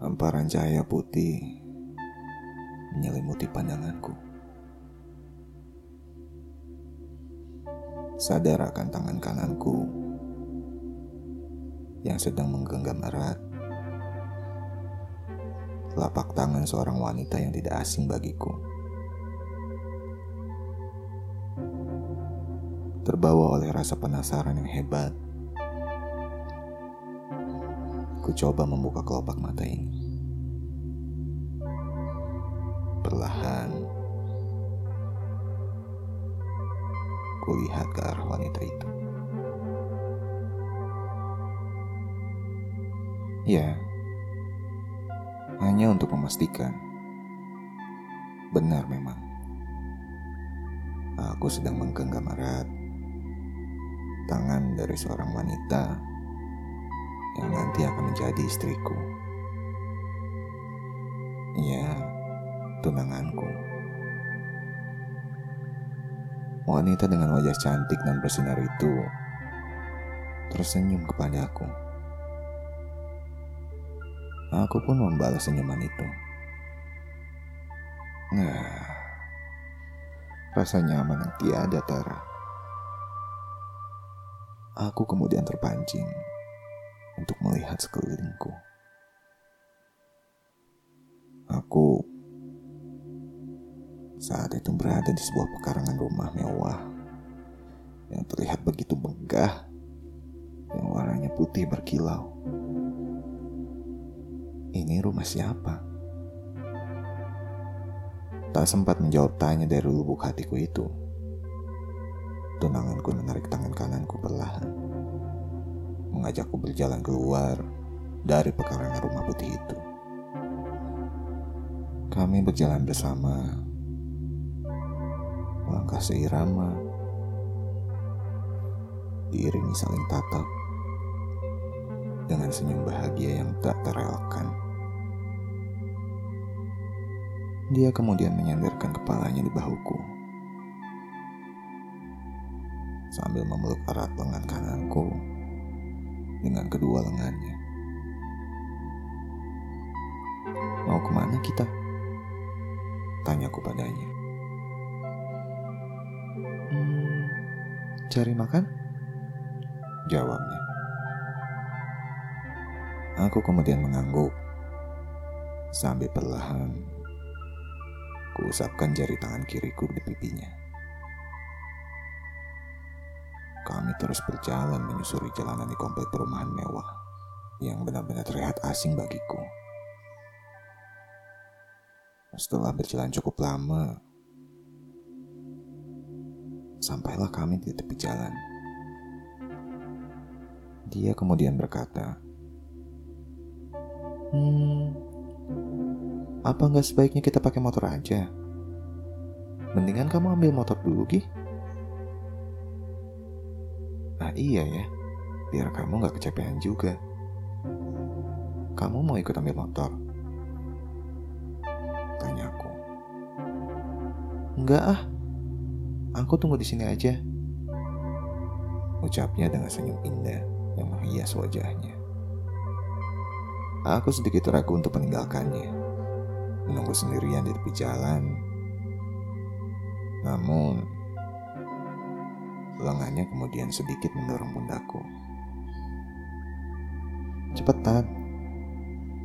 Hamparan cahaya putih menyelimuti pandanganku. Sadar akan tangan kananku yang sedang menggenggam erat telapak tangan seorang wanita yang tidak asing bagiku. Terbawa oleh rasa penasaran yang hebat, ku coba membuka kelopak mata ini. Perlahan, kulihat ke arah wanita itu. Ya, hanya untuk memastikan. Benar memang. Aku sedang menggenggam erat tangan dari seorang wanita yang nanti akan menjadi istriku. Ya, tunanganku. Wanita dengan wajah cantik dan bersinar itu tersenyum kepadaku. Aku pun membalas senyuman itu. Nah, rasa nyaman yang tiada tara. Aku kemudian terpancing untuk melihat sekelilingku. Aku saat itu berada di sebuah pekarangan rumah mewah yang terlihat begitu megah, yang warnanya putih berkilau. Ini rumah siapa? Tak sempat menjawab tanya dari lubuk hatiku itu. Tunanganku menarik tangan kananku mengajakku berjalan keluar dari pekarangan rumah putih itu. Kami berjalan bersama. Langkah seirama, diiringi saling tatap. Dengan senyum bahagia yang tak terelakkan. Dia kemudian menyandarkan kepalanya di bahuku. Sambil memeluk erat lengan kananku dengan kedua lengannya. Mau ke mana kita? Tanyaku padanya. Hmm, cari makan? Jawabnya. Aku kemudian mengangguk sambil perlahan kuusapkan jari tangan kiriku di pipinya. Kami terus berjalan menyusuri jalanan di komplek perumahan mewah yang benar-benar terlihat asing bagiku. Setelah berjalan cukup lama, sampailah kami di tepi jalan. Dia kemudian berkata, "Hmm, apa nggak sebaiknya kita pakai motor aja? Mendingan kamu ambil motor dulu, Gi." Ah iya ya, biar kamu nggak kecapean juga. Kamu mau ikut ambil motor? Tanyaku. Enggak ah, aku tunggu di sini aja. Ucapnya dengan senyum indah yang menghias wajahnya. Aku sedikit ragu untuk meninggalkannya, menunggu sendirian di tepi jalan. Namun, lengannya kemudian sedikit mendorong pundakku. Cepetan,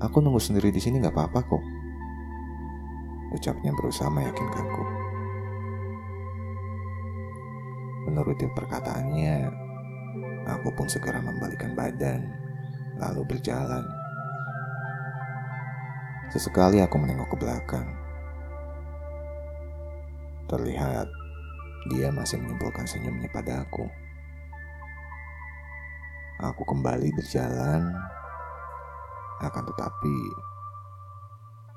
aku nunggu sendiri di sini nggak apa-apa kok. Ucapnya berusaha meyakinkanku. Menuruti perkataannya, aku pun segera membalikan badan, lalu berjalan. Sesekali aku menengok ke belakang. Terlihat dia masih menyimpulkan senyumnya pada aku. Aku kembali berjalan, akan tetapi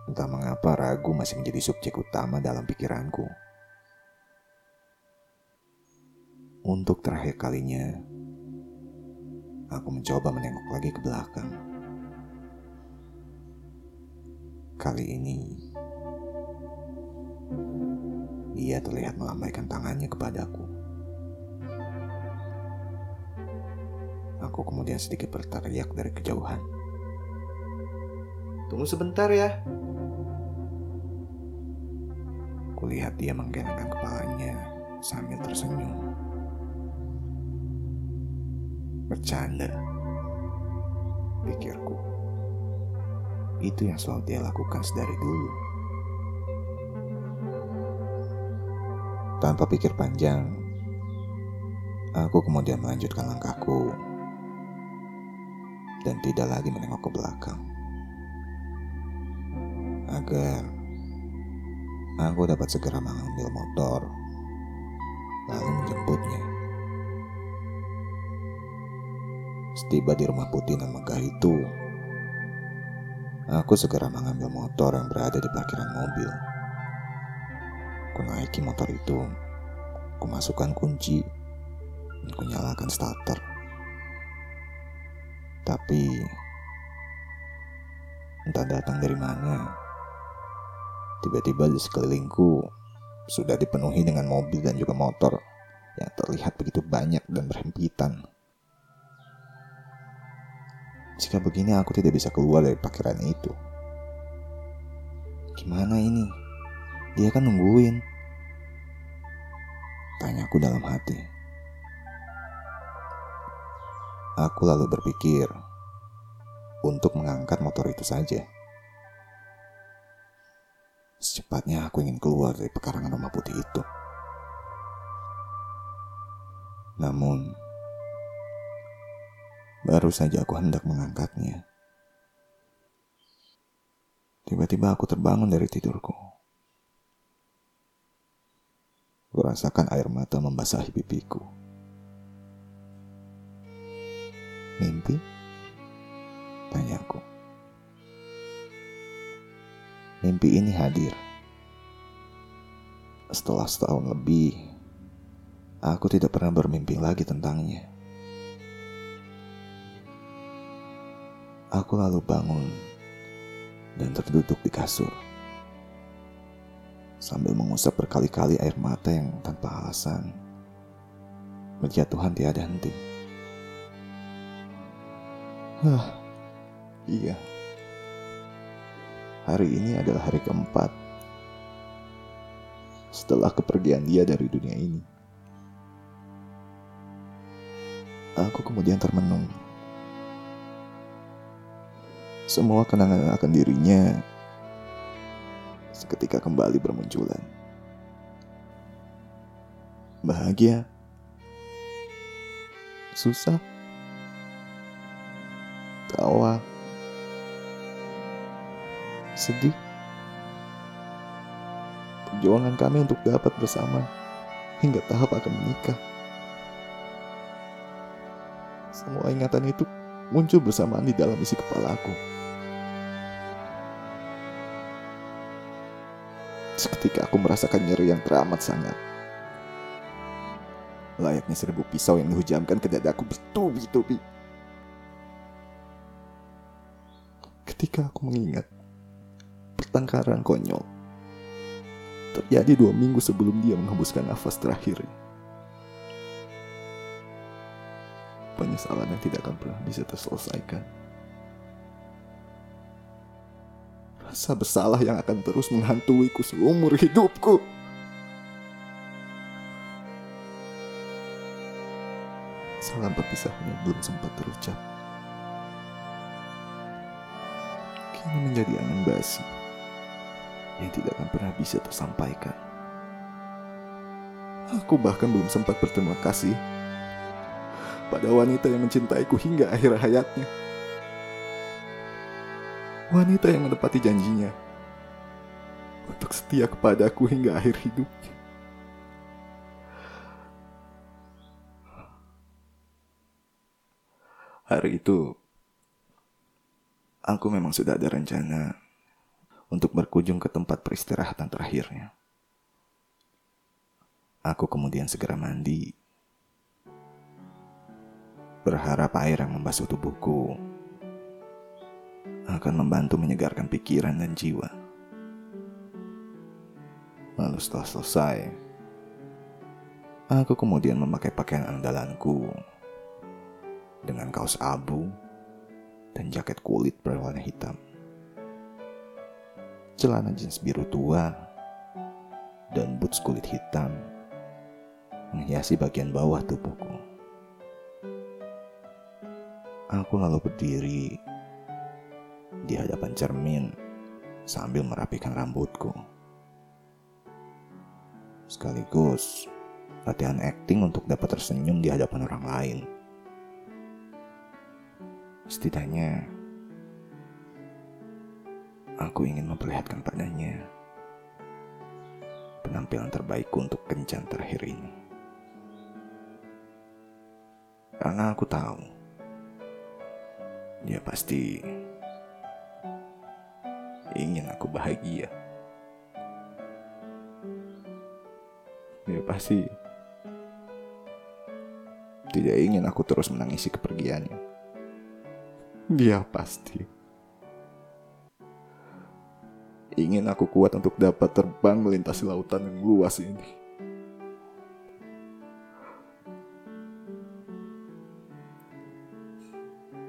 Entah mengapa ragu masih menjadi subjek utama dalam pikiranku. Untuk terakhir kalinya, aku mencoba menengok lagi ke belakang. Kali ini, dia terlihat melambaikan tangannya kepadaku. Aku kemudian sedikit berteriak dari kejauhan. Tunggu sebentar ya. Kulihat dia menggelengkan kepalanya sambil tersenyum. Bercanda, pikirku. Itu yang selalu dia lakukan sedari dulu. Tanpa pikir panjang, aku kemudian melanjutkan langkahku dan tidak lagi menengok ke belakang. Agar aku dapat segera mengambil motor lalu menjemputnya. Setiba di rumah putih dan megah itu, aku segera mengambil motor yang berada di parkiran mobil. Kunaiki motor itu, kumasukkan kunci, dan kunyalakan starter. Tapi entah datang dari mana, tiba-tiba di sekelilingku sudah dipenuhi dengan mobil dan juga motor yang terlihat begitu banyak dan berhempitan. Jika begini aku tidak bisa keluar dari parkiran itu. Gimana ini? Dia kan nungguin. Tanyaku dalam hati. Aku lalu berpikir untuk mengangkat motor itu saja. Secepatnya aku ingin keluar dari pekarangan rumah putih itu. Namun, baru saja aku hendak mengangkatnya. Tiba-tiba aku terbangun dari tidurku. Kurasakan air mata membasahi pipiku. Mimpi? Tanyaku. Mimpi ini hadir. Setelah setahun lebih, aku tidak pernah bermimpi lagi tentangnya. Aku lalu bangun dan terduduk di kasur sambil mengusap berkali-kali air mata yang tanpa alasan berjatuhan tiada henti. Hah, iya. Hari ini adalah hari keempat setelah kepergian dia dari dunia ini. Aku kemudian termenung. Semua kenangan akan dirinya seketika kembali bermunculan. Bahagia, susah, tawa, sedih. Perjuangan kami untuk dapat bersama hingga tahap akan menikah. Semua ingatan itu muncul bersamaan di dalam isi kepalaku. Seketika aku merasakan nyeri yang teramat sangat. Layaknya seribu pisau yang dihujamkan ke dadaku bertubi-tubi. Ketika aku mengingat pertengkaran konyol terjadi dua minggu sebelum dia menghembuskan nafas terakhirnya. Penyesalan yang tidak akan pernah bisa terselesaikan. Rasa bersalah yang akan terus menghantuiku seumur hidupku. Salam perpisahan yang belum sempat terucap. Kini menjadi angin basi yang tidak akan pernah bisa tersampaikan. Aku bahkan belum sempat berterima kasih pada wanita yang mencintaiku hingga akhir hayatnya. Wanita yang menepati janjinya untuk setia kepadaku hingga akhir hidupnya. Hari itu, aku memang sudah ada rencana untuk berkunjung ke tempat peristirahatan terakhirnya. Aku kemudian segera mandi, berharap air yang membasuh tubuhku akan membantu menyegarkan pikiran dan jiwa. Lalu setelah selesai, aku kemudian memakai pakaian andalanku dengan kaos abu dan jaket kulit berwarna hitam. celana jeans biru tua, dan boots kulit hitam menghiasi bagian bawah tubuhku. Aku lalu berdiri di hadapan cermin sambil merapikan rambutku. Sekaligus latihan acting untuk dapat tersenyum di hadapan orang lain. Setidaknya, aku ingin memperlihatkan padanya penampilan terbaikku untuk kencan terakhir ini. Karena aku tahu, dia pasti ingin aku bahagia. Dia pasti tidak ingin aku terus menangisi kepergiannya. Dia pasti ingin aku kuat untuk dapat terbang melintasi lautan yang luas ini.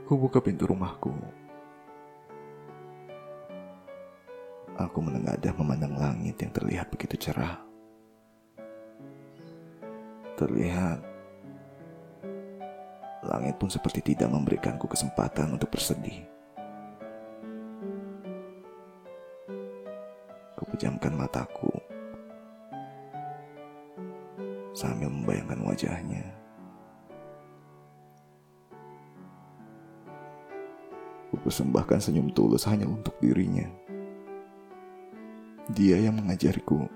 Ku buka pintu rumahku. Aku menengadah memandang langit yang terlihat begitu cerah. Terlihat langit pun seperti tidak memberikanku kesempatan untuk bersedih. Kupejamkan mataku sambil membayangkan wajahnya. Kupersembahkan senyum tulus hanya untuk dirinya. Dia yang mengajariku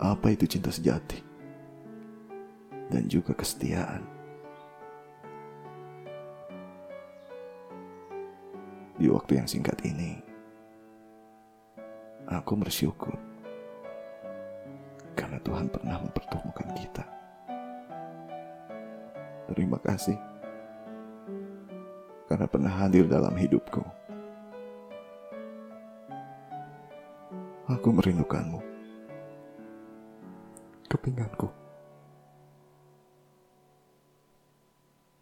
apa itu cinta sejati dan juga kesetiaan. Di waktu yang singkat ini, aku bersyukur karena Tuhan pernah mempertemukan kita. Terima kasih karena pernah hadir dalam hidupku. Aku merindukanmu. Kepinganku.